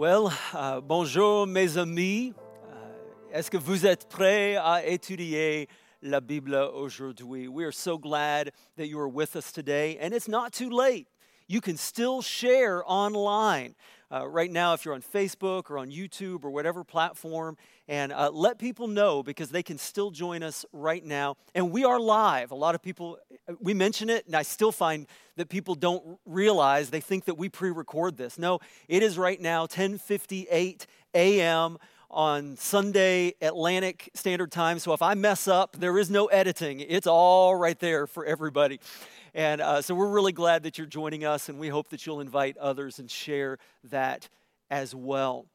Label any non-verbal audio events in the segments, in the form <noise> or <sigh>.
Well, uh, bonjour mes amis. Uh, Est-ce que vous êtes prêts à étudier la Bible aujourd'hui? We are so glad that you are with us today, and it's not too late. You can still share online. Uh, right now, if you're on Facebook or on YouTube or whatever platform, and uh, let people know because they can still join us right now. And we are live. A lot of people, we mention it, and I still find that people don't realize they think that we pre-record this. No, it is right now 10:58 a.m. on Sunday Atlantic Standard Time. So if I mess up, there is no editing. It's all right there for everybody. And uh, so we're really glad that you're joining us, and we hope that you'll invite others and share that as well.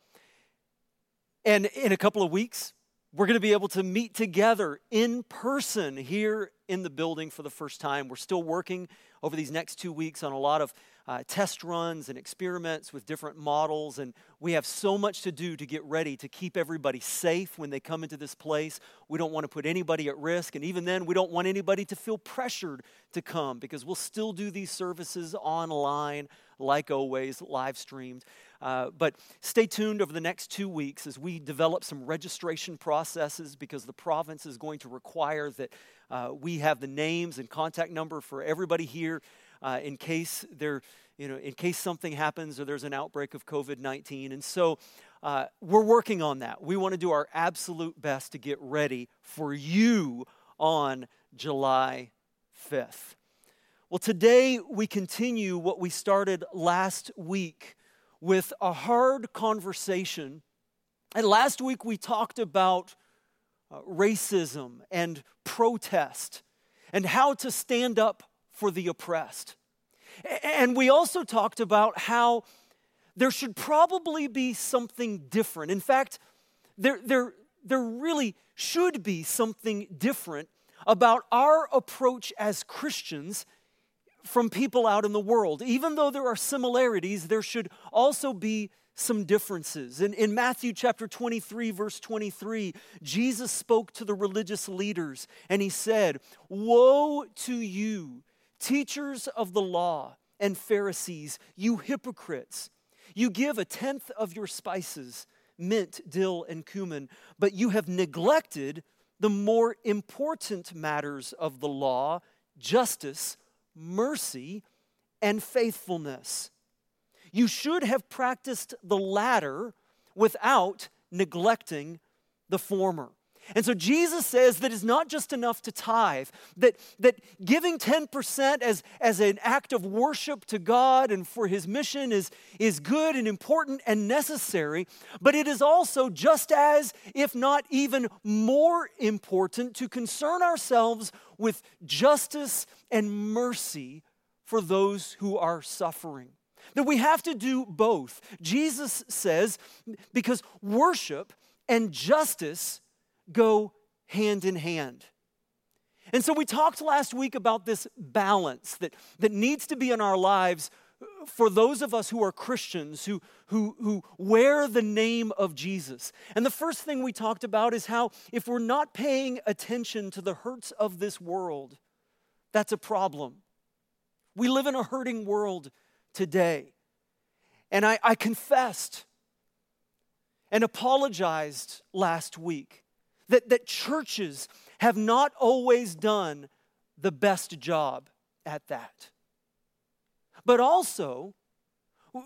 And in a couple of weeks, we're going to be able to meet together in person here in the building for the first time. We're still working over these next two weeks on a lot of uh, test runs and experiments with different models. And we have so much to do to get ready to keep everybody safe when they come into this place. We don't want to put anybody at risk. And even then, we don't want anybody to feel pressured to come because we'll still do these services online, like always, live streamed. Uh, but stay tuned over the next two weeks as we develop some registration processes because the province is going to require that uh, we have the names and contact number for everybody here uh, in case there, you know, in case something happens or there's an outbreak of COVID 19. And so uh, we're working on that. We want to do our absolute best to get ready for you on July 5th. Well, today we continue what we started last week with a hard conversation. And last week we talked about uh, racism and protest and how to stand up for the oppressed. And we also talked about how there should probably be something different. In fact, there, there, there really should be something different about our approach as Christians from people out in the world. Even though there are similarities, there should also be some differences. In, in Matthew chapter 23, verse 23, Jesus spoke to the religious leaders and he said, Woe to you! Teachers of the law and Pharisees, you hypocrites, you give a tenth of your spices, mint, dill, and cumin, but you have neglected the more important matters of the law justice, mercy, and faithfulness. You should have practiced the latter without neglecting the former. And so Jesus says that it's not just enough to tithe, that, that giving 10% as, as an act of worship to God and for his mission is, is good and important and necessary, but it is also just as, if not even more important, to concern ourselves with justice and mercy for those who are suffering. That we have to do both. Jesus says, because worship and justice go hand in hand. And so we talked last week about this balance that, that needs to be in our lives for those of us who are Christians, who, who, who wear the name of Jesus. And the first thing we talked about is how if we're not paying attention to the hurts of this world, that's a problem. We live in a hurting world today. And I, I confessed and apologized last week that, that churches have not always done the best job at that. But also,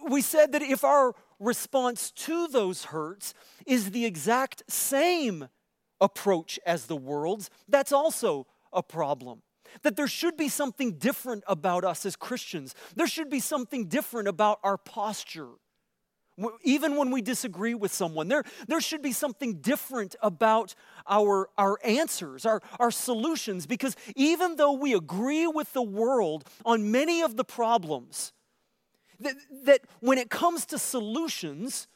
we said that if our response to those hurts is the exact same approach as the world's, that's also a problem. That there should be something different about us as Christians. There should be something different about our posture even when we disagree with someone, there, there should be something different about our, our answers, our, our solutions, because even though we agree with the world on many of the problems, that, that when it comes to solutions,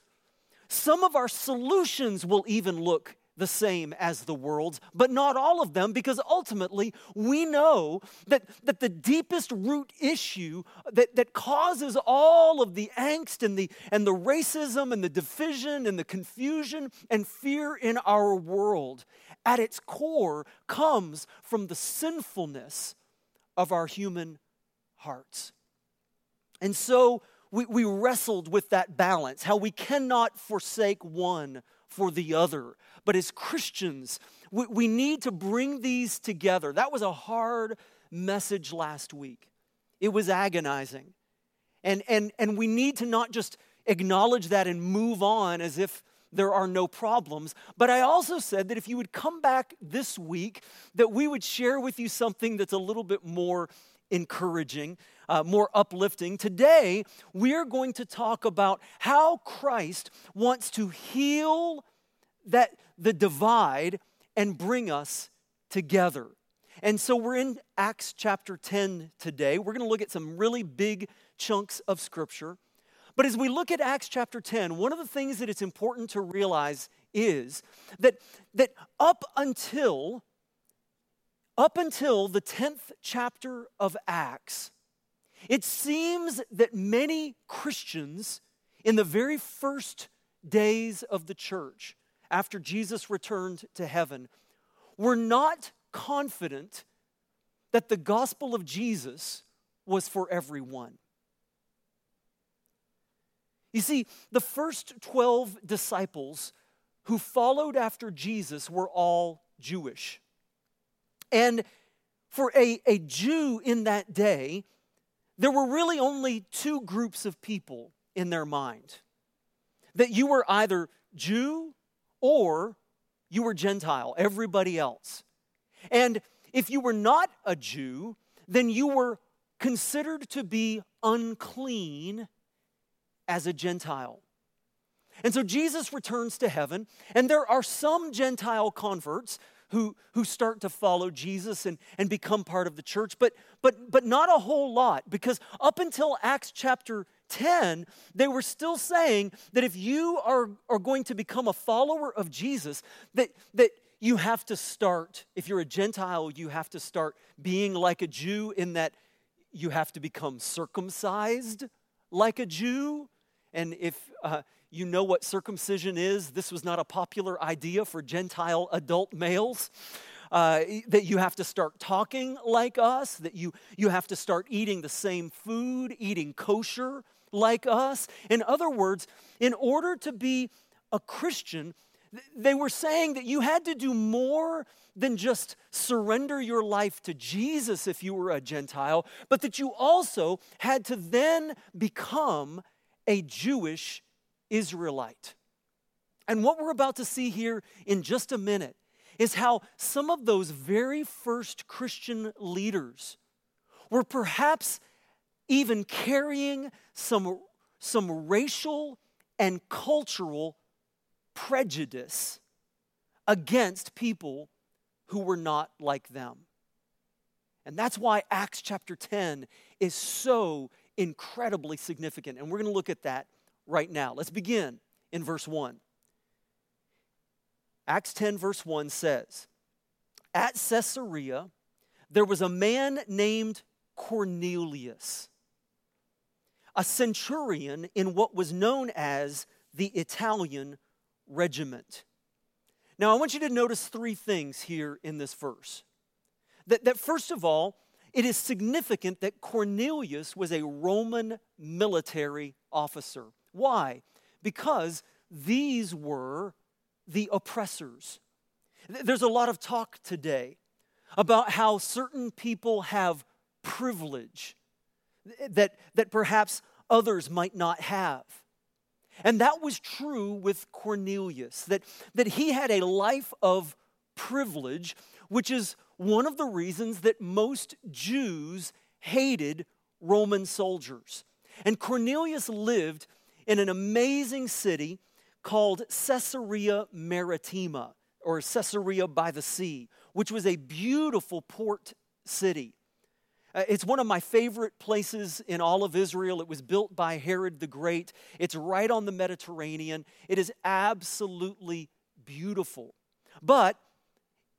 some of our solutions will even look the same as the world's, but not all of them, because ultimately we know that, that the deepest root issue that, that causes all of the angst and the, and the racism and the division and the confusion and fear in our world at its core comes from the sinfulness of our human hearts. And so we, we wrestled with that balance, how we cannot forsake one for the other. But as Christians, we, we need to bring these together. That was a hard message last week. It was agonizing. And, and, and we need to not just acknowledge that and move on as if there are no problems. But I also said that if you would come back this week, that we would share with you something that's a little bit more encouraging, uh, more uplifting. Today, we are going to talk about how Christ wants to heal that the divide and bring us together. And so we're in Acts chapter 10 today. We're going to look at some really big chunks of scripture. But as we look at Acts chapter 10, one of the things that it's important to realize is that, that up until up until the 10th chapter of Acts, it seems that many Christians in the very first days of the church, after Jesus returned to heaven, were not confident that the gospel of Jesus was for everyone. You see, the first 12 disciples who followed after Jesus were all Jewish. And for a, a Jew in that day, there were really only two groups of people in their mind that you were either Jew or you were Gentile, everybody else. And if you were not a Jew, then you were considered to be unclean as a Gentile. And so Jesus returns to heaven, and there are some Gentile converts who, who start to follow Jesus and, and become part of the church, but, but, but not a whole lot, because up until Acts chapter 10, they were still saying that if you are, are going to become a follower of Jesus, that, that you have to start, if you're a Gentile, you have to start being like a Jew in that you have to become circumcised like a Jew. And if uh, you know what circumcision is, this was not a popular idea for Gentile adult males. Uh, that you have to start talking like us, that you, you have to start eating the same food, eating kosher like us. In other words, in order to be a Christian, they were saying that you had to do more than just surrender your life to Jesus if you were a Gentile, but that you also had to then become a Jewish Israelite. And what we're about to see here in just a minute is how some of those very first Christian leaders were perhaps even carrying some, some racial and cultural prejudice against people who were not like them. And that's why Acts chapter 10 is so incredibly significant. And we're going to look at that right now. Let's begin in verse 1. Acts 10, verse 1 says, At Caesarea, there was a man named Cornelius, a centurion in what was known as the Italian regiment. Now, I want you to notice three things here in this verse. That, that first of all, it is significant that Cornelius was a Roman military officer. Why? Because these were the oppressors. There's a lot of talk today about how certain people have privilege that, that perhaps others might not have. And that was true with Cornelius, that, that he had a life of privilege, which is one of the reasons that most Jews hated Roman soldiers. And Cornelius lived in an amazing city called Caesarea Maritima, or Caesarea by the Sea, which was a beautiful port city. Uh, it's one of my favorite places in all of Israel. It was built by Herod the Great. It's right on the Mediterranean. It is absolutely beautiful. But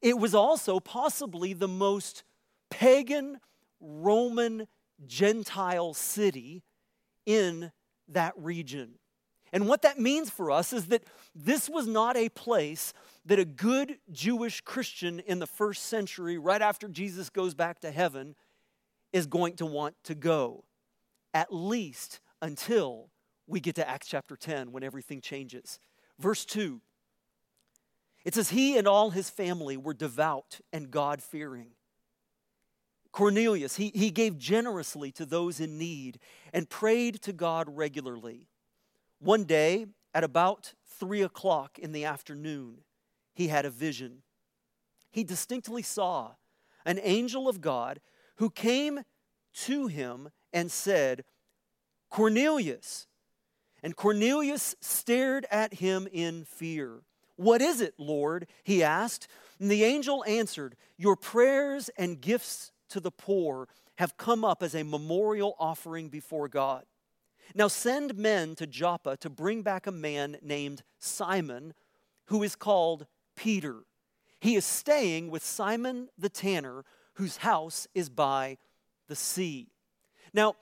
it was also possibly the most pagan Roman Gentile city in that region. And what that means for us is that this was not a place that a good Jewish Christian in the first century, right after Jesus goes back to heaven, is going to want to go, at least until we get to Acts chapter 10 when everything changes. Verse 2 it says, He and all his family were devout and God fearing. Cornelius, he, he gave generously to those in need and prayed to God regularly. One day, at about three o'clock in the afternoon, he had a vision. He distinctly saw an angel of God who came to him and said, Cornelius. And Cornelius stared at him in fear. What is it, Lord? he asked. And the angel answered, Your prayers and gifts to the poor have come up as a memorial offering before God. Now send men to Joppa to bring back a man named Simon, who is called Peter. He is staying with Simon the tanner, whose house is by the sea. Now,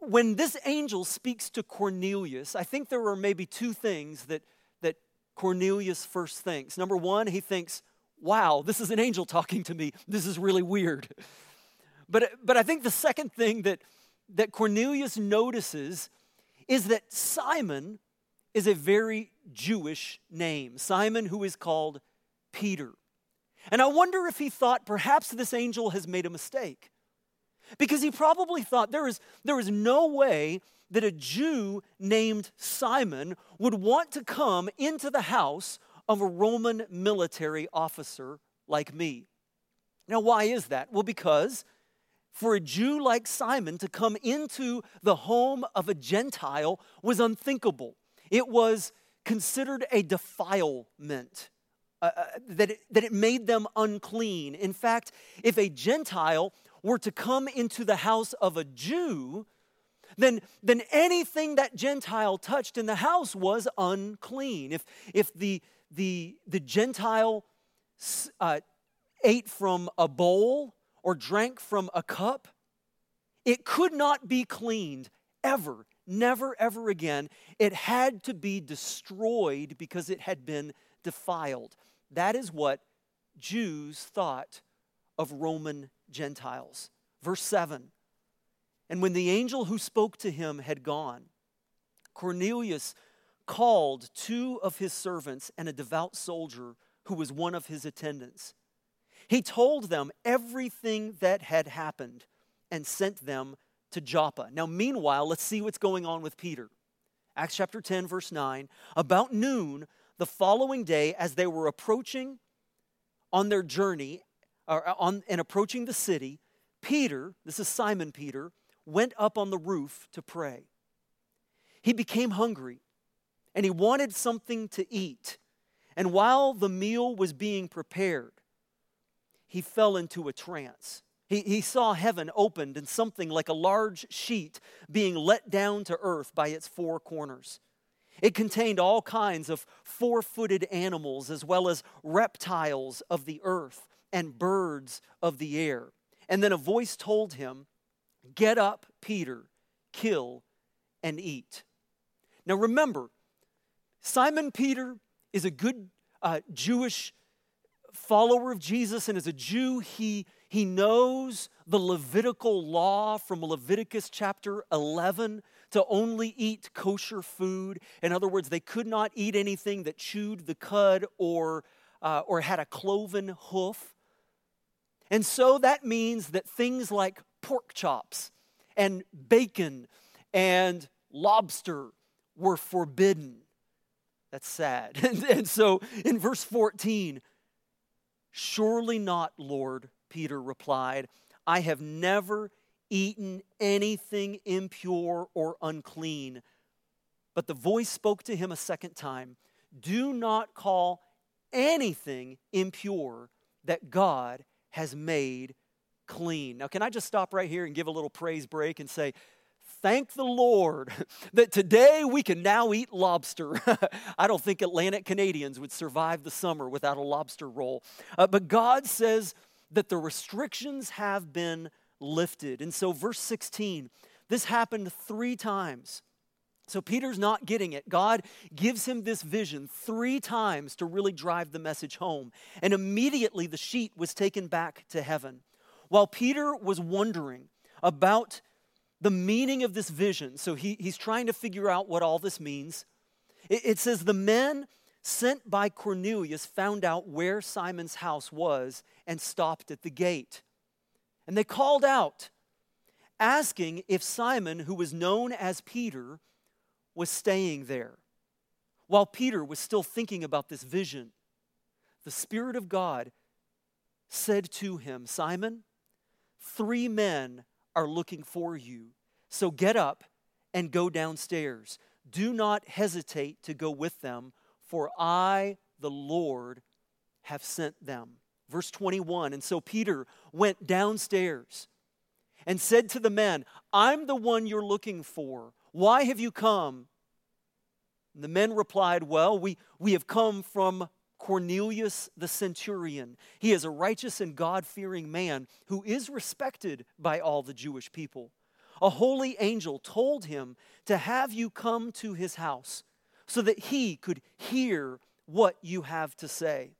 when this angel speaks to Cornelius, I think there are maybe two things that, that Cornelius first thinks. Number one, he thinks, wow, this is an angel talking to me. This is really weird. But, but I think the second thing that, that Cornelius notices is that Simon is a very Jewish name. Simon, who is called Peter. And I wonder if he thought perhaps this angel has made a mistake. Because he probably thought there is, there is no way that a Jew named Simon would want to come into the house of a Roman military officer like me. Now, why is that? Well, because for a Jew like Simon to come into the home of a Gentile was unthinkable. It was considered a defilement. Uh, uh, that, it, that it made them unclean. In fact, if a Gentile were to come into the house of a Jew, then, then anything that Gentile touched in the house was unclean. If, if the, the, the Gentile uh, ate from a bowl or drank from a cup, it could not be cleaned ever, never, ever again. It had to be destroyed because it had been defiled. That is what Jews thought of Roman Gentiles. Verse 7 And when the angel who spoke to him had gone, Cornelius called two of his servants and a devout soldier who was one of his attendants. He told them everything that had happened and sent them to Joppa. Now, meanwhile, let's see what's going on with Peter. Acts chapter 10, verse 9. About noon, the following day, as they were approaching on their journey or uh, on, and approaching the city, Peter, this is Simon Peter, went up on the roof to pray. He became hungry and he wanted something to eat. And while the meal was being prepared, he fell into a trance. He, he saw heaven opened and something like a large sheet being let down to earth by its four corners. It contained all kinds of four footed animals, as well as reptiles of the earth and birds of the air. And then a voice told him, Get up, Peter, kill and eat. Now remember, Simon Peter is a good uh, Jewish follower of Jesus, and as a Jew, he, he knows the Levitical law from Leviticus chapter 11 to only eat kosher food. In other words, they could not eat anything that chewed the cud or, uh, or had a cloven hoof. And so that means that things like pork chops and bacon and lobster were forbidden. That's sad. <laughs> and, and so in verse 14, surely not, Lord, Peter replied. I have never eaten anything impure or unclean. But the voice spoke to him a second time Do not call anything impure that God has made clean. Now, can I just stop right here and give a little praise break and say, Thank the Lord <laughs> that today we can now eat lobster. <laughs> I don't think Atlantic Canadians would survive the summer without a lobster roll. Uh, but God says that the restrictions have been lifted. And so, verse 16, this happened three times. So, Peter's not getting it. God gives him this vision three times to really drive the message home. And immediately the sheet was taken back to heaven. While Peter was wondering about the meaning of this vision. So he, he's trying to figure out what all this means. It, it says, The men sent by Cornelius found out where Simon's house was and stopped at the gate. And they called out, asking if Simon, who was known as Peter, was staying there. While Peter was still thinking about this vision, the Spirit of God said to him, Simon, three men are looking for you. So get up and go downstairs. Do not hesitate to go with them, for I, the Lord, have sent them. Verse 21 And so Peter went downstairs and said to the men, I'm the one you're looking for. Why have you come? And the men replied, Well, we, we have come from Cornelius the centurion. He is a righteous and God fearing man who is respected by all the Jewish people. A holy angel told him to have you come to his house so that he could hear what you have to say.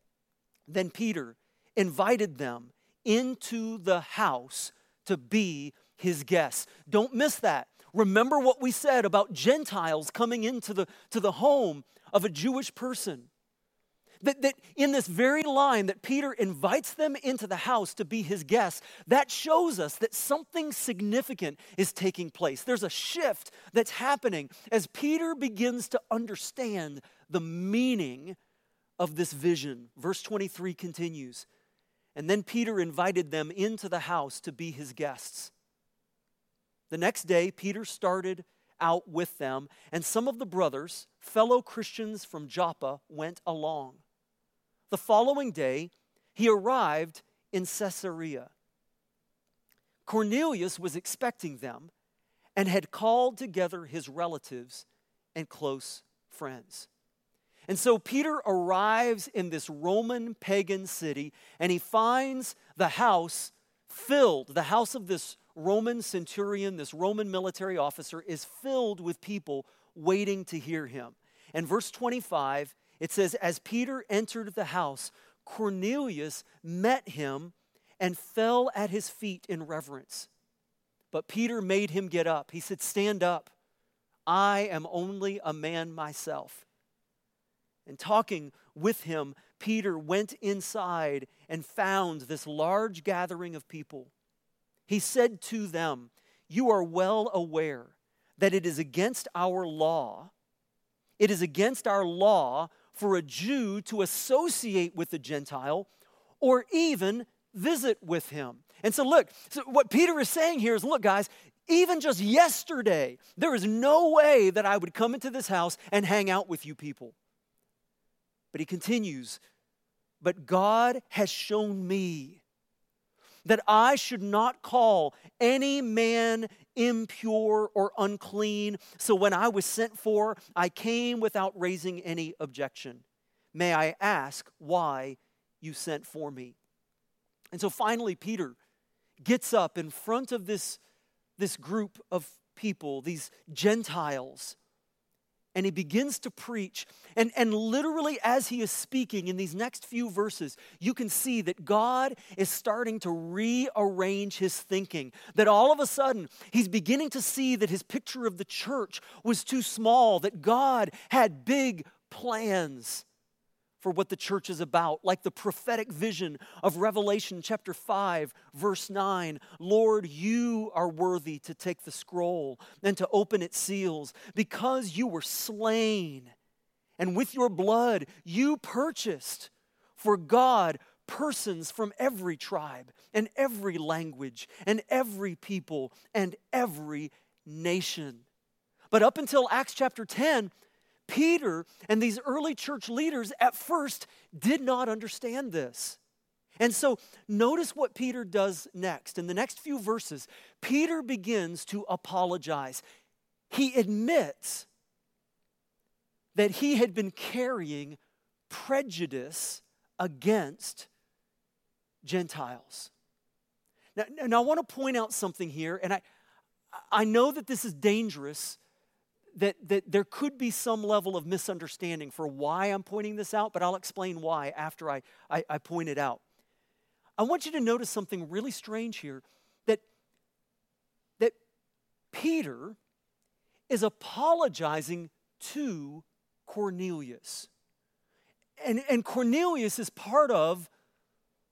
Then Peter invited them into the house to be his guests. Don't miss that. Remember what we said about Gentiles coming into the, to the home of a Jewish person. That, that in this very line that Peter invites them into the house to be his guests, that shows us that something significant is taking place. There's a shift that's happening as Peter begins to understand the meaning of this vision. Verse 23 continues And then Peter invited them into the house to be his guests. The next day, Peter started out with them, and some of the brothers, fellow Christians from Joppa, went along. The following day, he arrived in Caesarea. Cornelius was expecting them and had called together his relatives and close friends. And so Peter arrives in this Roman pagan city and he finds the house filled, the house of this Roman centurion, this Roman military officer, is filled with people waiting to hear him. And verse 25 it says, As Peter entered the house, Cornelius met him and fell at his feet in reverence. But Peter made him get up. He said, Stand up. I am only a man myself. And talking with him, Peter went inside and found this large gathering of people. He said to them, You are well aware that it is against our law, it is against our law for a Jew to associate with a Gentile or even visit with him. And so, look, so what Peter is saying here is look, guys, even just yesterday, there is no way that I would come into this house and hang out with you people. But he continues, but God has shown me that I should not call any man impure or unclean. So when I was sent for, I came without raising any objection. May I ask why you sent for me? And so finally, Peter gets up in front of this, this group of people, these Gentiles, and he begins to preach. And, and literally, as he is speaking in these next few verses, you can see that God is starting to rearrange his thinking. That all of a sudden, he's beginning to see that his picture of the church was too small, that God had big plans for what the church is about, like the prophetic vision of Revelation chapter 5, verse 9. Lord, you are worthy to take the scroll and to open its seals because you were slain, and with your blood you purchased for God persons from every tribe and every language and every people and every nation. But up until Acts chapter 10, Peter and these early church leaders at first did not understand this. And so notice what Peter does next. In the next few verses, Peter begins to apologize. He admits that he had been carrying prejudice against Gentiles. Now, I want to point out something here, and I, I know that this is dangerous that, that there could be some level of misunderstanding for why I'm pointing this out, but I'll explain why after I, I, I point it out. I want you to notice something really strange here that, that Peter is apologizing to Cornelius. And, and Cornelius is part of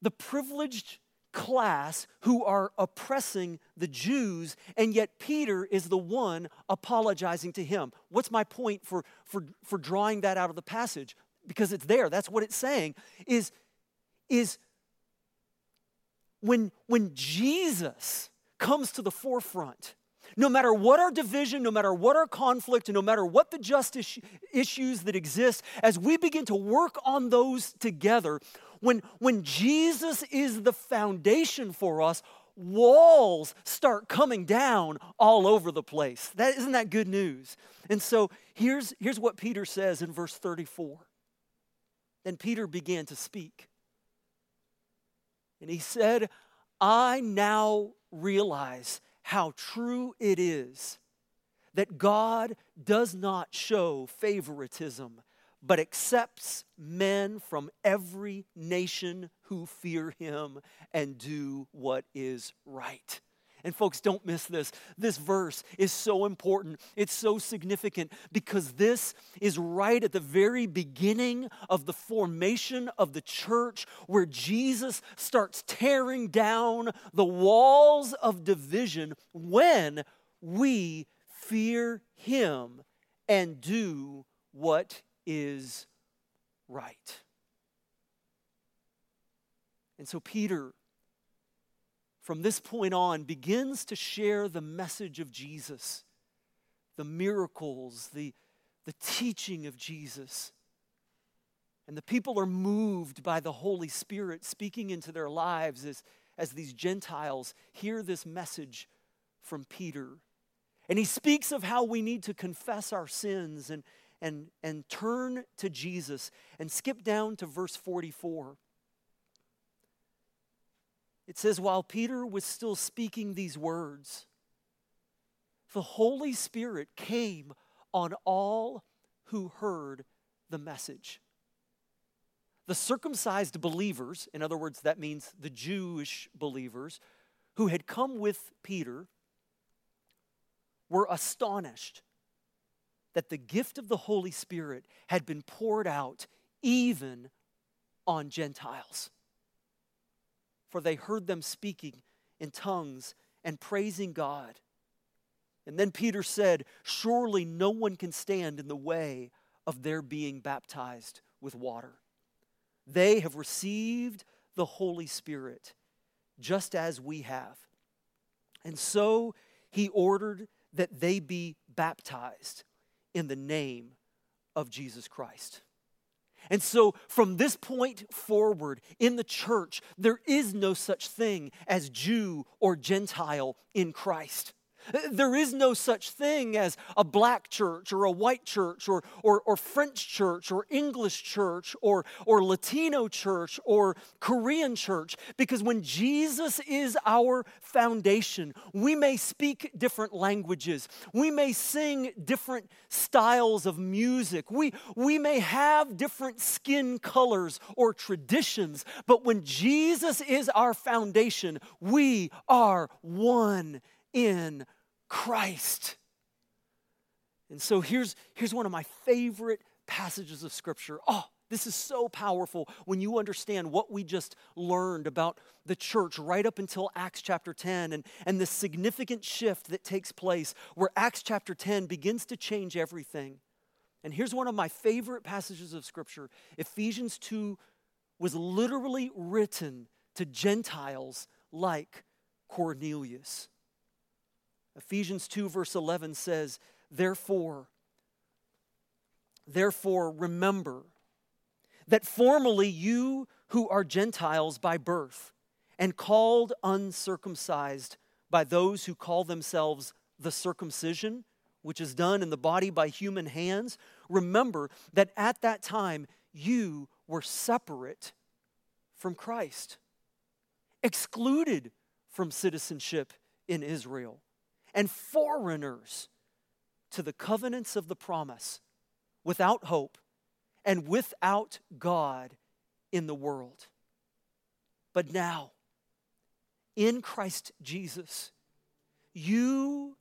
the privileged class who are oppressing the Jews, and yet Peter is the one apologizing to him. What's my point for, for, for drawing that out of the passage? Because it's there, that's what it's saying, is, is when, when Jesus comes to the forefront, no matter what our division, no matter what our conflict, no matter what the justice issues that exist, as we begin to work on those together, when, when Jesus is the foundation for us, walls start coming down all over the place. That, isn't that good news? And so here's, here's what Peter says in verse 34. Then Peter began to speak. And he said, I now realize how true it is that God does not show favoritism, but accepts men from every nation who fear him and do what is right. And folks, don't miss this. This verse is so important. It's so significant because this is right at the very beginning of the formation of the church where Jesus starts tearing down the walls of division when we fear him and do what is right. And so Peter from this point on, begins to share the message of Jesus, the miracles, the, the teaching of Jesus. And the people are moved by the Holy Spirit speaking into their lives as, as these Gentiles hear this message from Peter. And he speaks of how we need to confess our sins and, and, and turn to Jesus. And skip down to verse 44. It says, while Peter was still speaking these words, the Holy Spirit came on all who heard the message. The circumcised believers, in other words, that means the Jewish believers, who had come with Peter, were astonished that the gift of the Holy Spirit had been poured out even on Gentiles for they heard them speaking in tongues and praising God. And then Peter said, Surely no one can stand in the way of their being baptized with water. They have received the Holy Spirit just as we have. And so he ordered that they be baptized in the name of Jesus Christ. And so, from this point forward in the church, there is no such thing as Jew or Gentile in Christ. There is no such thing as a black church or a white church or, or, or, French church or English church or, or Latino church or Korean church because when Jesus is our foundation, we may speak different languages, we may sing different styles of music, we, we may have different skin colors or traditions, but when Jesus is our foundation, we are one in Christ. And so here's, here's one of my favorite passages of Scripture. Oh, this is so powerful when you understand what we just learned about the church right up until Acts chapter 10 and, and the significant shift that takes place where Acts chapter 10 begins to change everything. And here's one of my favorite passages of Scripture Ephesians 2 was literally written to Gentiles like Cornelius. Ephesians 2, verse 11 says, Therefore, therefore remember that formerly you who are Gentiles by birth and called uncircumcised by those who call themselves the circumcision, which is done in the body by human hands, remember that at that time you were separate from Christ, excluded from citizenship in Israel and foreigners to the covenants of the promise, without hope and without God in the world. But now, in Christ Jesus, you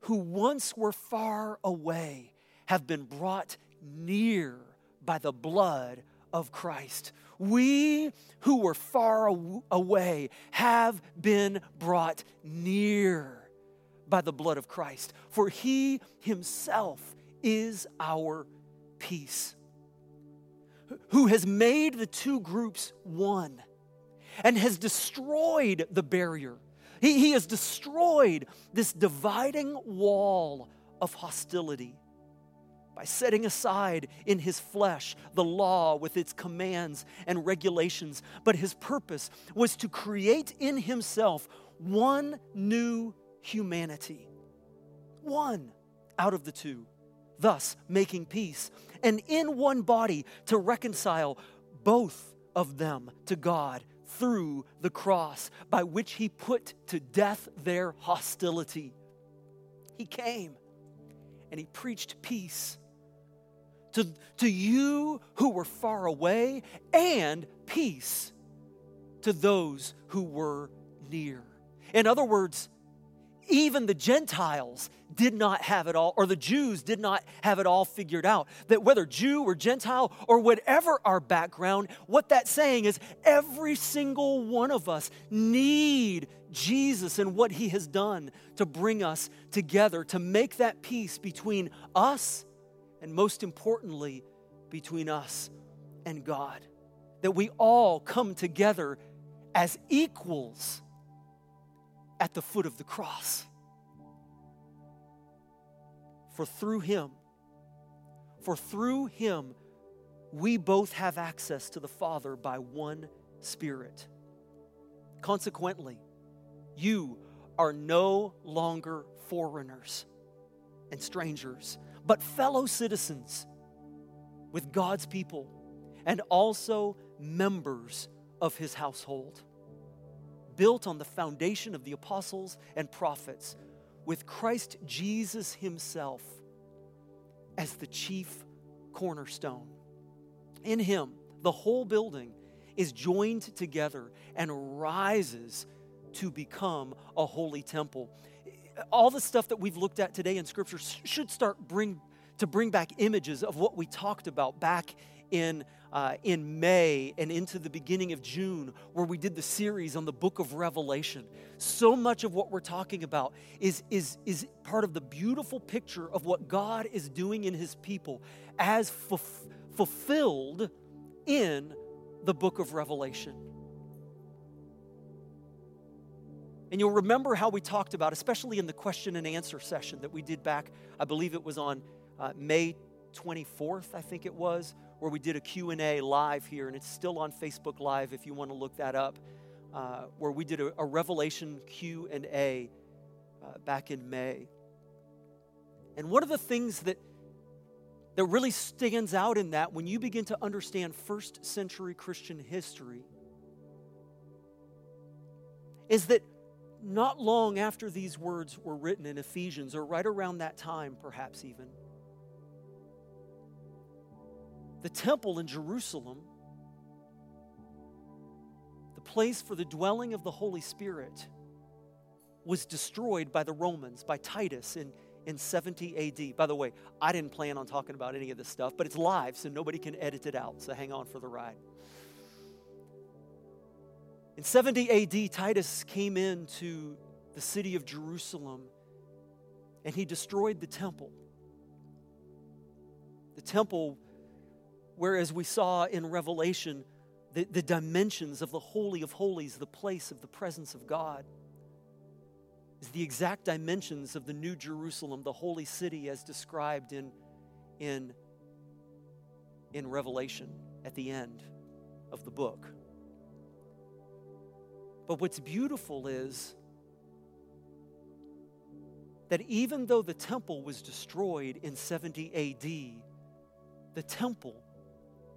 who once were far away have been brought near by the blood of Christ. We who were far away have been brought near by the blood of Christ, for he himself is our peace, who has made the two groups one and has destroyed the barrier. He, he has destroyed this dividing wall of hostility by setting aside in his flesh the law with its commands and regulations. But his purpose was to create in himself one new humanity, one out of the two, thus making peace, and in one body to reconcile both of them to God through the cross, by which he put to death their hostility. He came and he preached peace to, to you who were far away and peace to those who were near. In other words, even the Gentiles did not have it all, or the Jews did not have it all figured out. That whether Jew or Gentile or whatever our background, what that's saying is every single one of us need Jesus and what he has done to bring us together, to make that peace between us and most importantly, between us and God. That we all come together as equals at the foot of the cross. For through him, for through him, we both have access to the Father by one Spirit. Consequently, you are no longer foreigners and strangers, but fellow citizens with God's people and also members of his household built on the foundation of the apostles and prophets, with Christ Jesus himself as the chief cornerstone. In him, the whole building is joined together and rises to become a holy temple. All the stuff that we've looked at today in scripture should start bring to bring back images of what we talked about back in uh, in May and into the beginning of June, where we did the series on the book of Revelation. So much of what we're talking about is, is, is part of the beautiful picture of what God is doing in his people as fulfilled in the book of Revelation. And you'll remember how we talked about, especially in the question and answer session that we did back, I believe it was on uh, May 24th, I think it was, where we did a q&a live here and it's still on facebook live if you want to look that up uh, where we did a, a revelation q&a uh, back in may. And one of the things that that really stands out in that when you begin to understand first century christian history is that not long after these words were written in ephesians or right around that time perhaps even the temple in Jerusalem, the place for the dwelling of the Holy Spirit, was destroyed by the Romans, by Titus in, in 70 AD. By the way, I didn't plan on talking about any of this stuff, but it's live, so nobody can edit it out. So hang on for the ride. In 70 AD, Titus came into the city of Jerusalem and he destroyed the temple. The temple Whereas we saw in Revelation the, the dimensions of the Holy of Holies, the place of the presence of God, is the exact dimensions of the New Jerusalem, the holy city as described in, in, in Revelation at the end of the book. But what's beautiful is that even though the temple was destroyed in 70 AD, the temple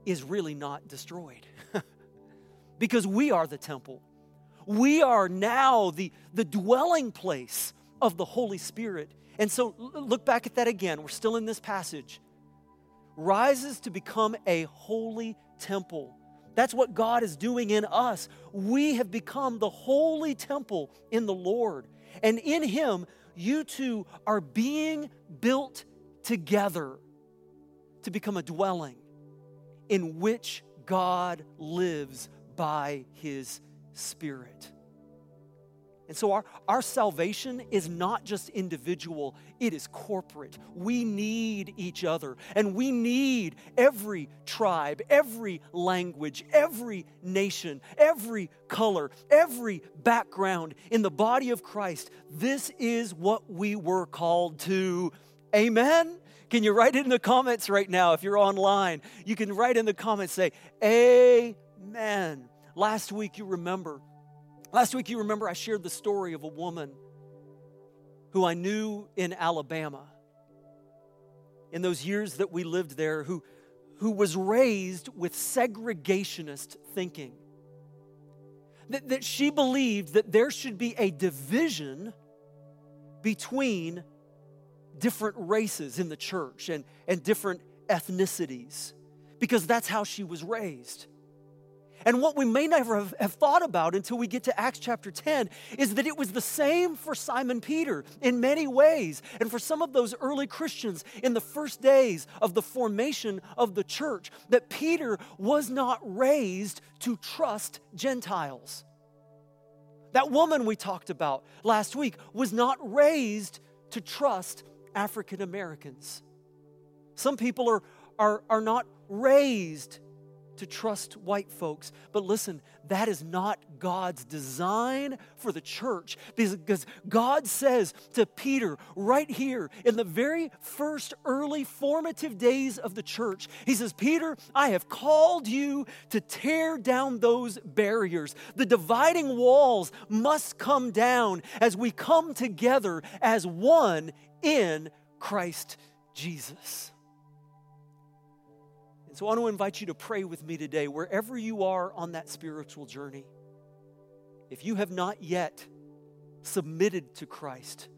is really not destroyed <laughs> because we are the temple. We are now the, the dwelling place of the Holy Spirit. And so look back at that again. We're still in this passage. Rises to become a holy temple. That's what God is doing in us. We have become the holy temple in the Lord. And in Him, you two are being built together to become a dwelling in which God lives by his Spirit. And so our, our salvation is not just individual, it is corporate. We need each other, and we need every tribe, every language, every nation, every color, every background in the body of Christ. This is what we were called to. Amen. Can you write it in the comments right now if you're online? You can write in the comments, say, Amen. Last week, you remember Last week, you remember I shared the story of a woman who I knew in Alabama in those years that we lived there, who, who was raised with segregationist thinking. That, that she believed that there should be a division between different races in the church and, and different ethnicities because that's how she was raised. And what we may never have, have, thought about until we get to Acts chapter 10 is that it was the same for Simon Peter in many ways. And for some of those early Christians in the first days of the formation of the church, that Peter was not raised to trust Gentiles. That woman we talked about last week was not raised to trust African Americans. Some people are, are, are not raised to trust white folks. But listen, that is not God's design for the church because God says to Peter right here in the very first early formative days of the church, He says, Peter, I have called you to tear down those barriers. The dividing walls must come down as we come together as one in Christ Jesus. And so I want to invite you to pray with me today, wherever you are on that spiritual journey. If you have not yet submitted to Christ,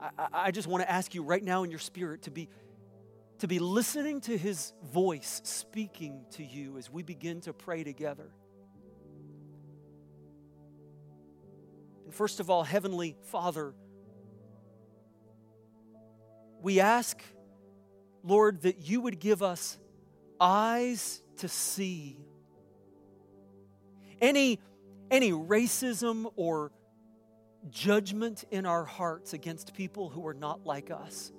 I, I just want to ask you right now in your spirit to be, to be listening to his voice speaking to you as we begin to pray together. And first of all, Heavenly Father, we ask, Lord, that you would give us eyes to see. Any, any racism or judgment in our hearts against people who are not like us.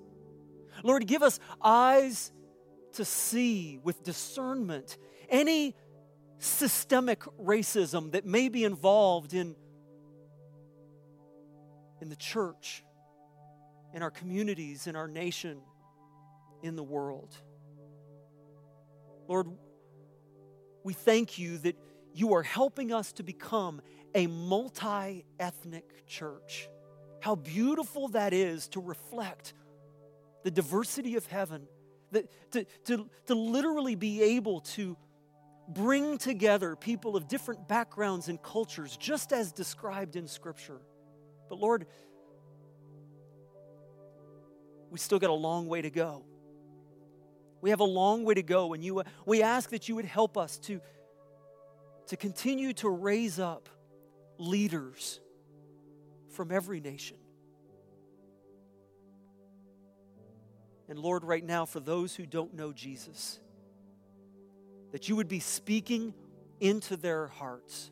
Lord, give us eyes to see with discernment any systemic racism that may be involved in, in the church, in our communities, in our nation, in the world. Lord, we thank you that you are helping us to become a multi ethnic church. How beautiful that is to reflect the diversity of heaven, that, to, to, to literally be able to bring together people of different backgrounds and cultures, just as described in Scripture. But Lord, we still got a long way to go. We have a long way to go, and you, we ask that you would help us to, to continue to raise up leaders from every nation. And Lord, right now, for those who don't know Jesus, that you would be speaking into their hearts.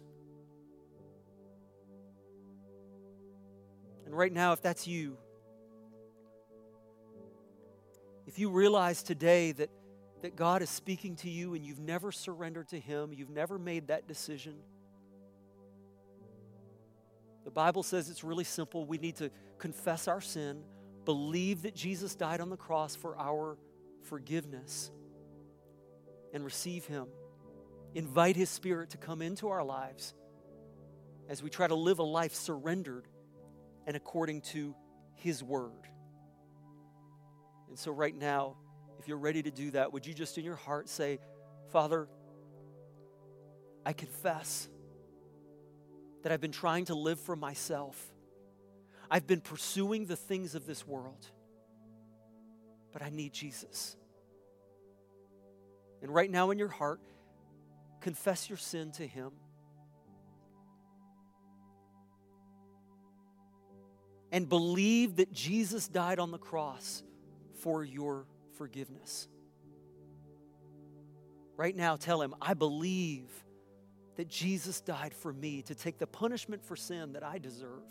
And right now, if that's you, If you realize today that, that God is speaking to you and you've never surrendered to Him, you've never made that decision, the Bible says it's really simple. We need to confess our sin, believe that Jesus died on the cross for our forgiveness, and receive Him. Invite His Spirit to come into our lives as we try to live a life surrendered and according to His Word. And so, right now, if you're ready to do that, would you just in your heart say, Father, I confess that I've been trying to live for myself. I've been pursuing the things of this world, but I need Jesus. And right now, in your heart, confess your sin to Him. and believe that Jesus died on the cross for your forgiveness. Right now, tell him, I believe that Jesus died for me to take the punishment for sin that I deserve.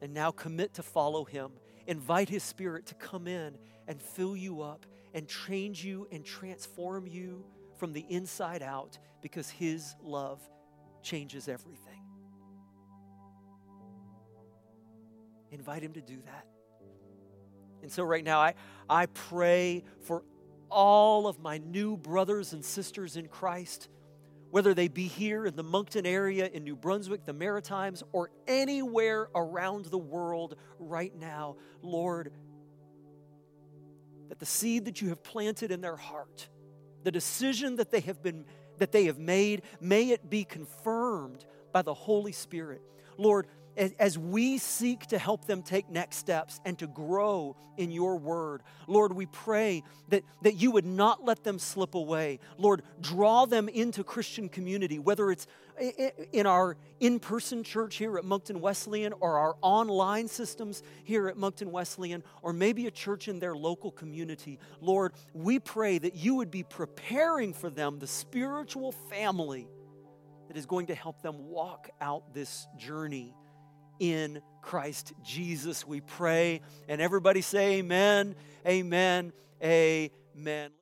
And now commit to follow him. Invite his spirit to come in and fill you up and change you and transform you from the inside out because his love changes everything. Invite him to do that. And so, right now, I, I pray for all of my new brothers and sisters in Christ, whether they be here in the Moncton area, in New Brunswick, the Maritimes, or anywhere around the world right now. Lord, that the seed that you have planted in their heart, the decision that they have been that they have made, may it be confirmed by the Holy Spirit. Lord, as we seek to help them take next steps and to grow in your word, Lord, we pray that, that you would not let them slip away. Lord, draw them into Christian community, whether it's in our in person church here at Moncton Wesleyan or our online systems here at Moncton Wesleyan, or maybe a church in their local community. Lord, we pray that you would be preparing for them the spiritual family that is going to help them walk out this journey in Christ Jesus. We pray. And everybody say, Amen, Amen, Amen.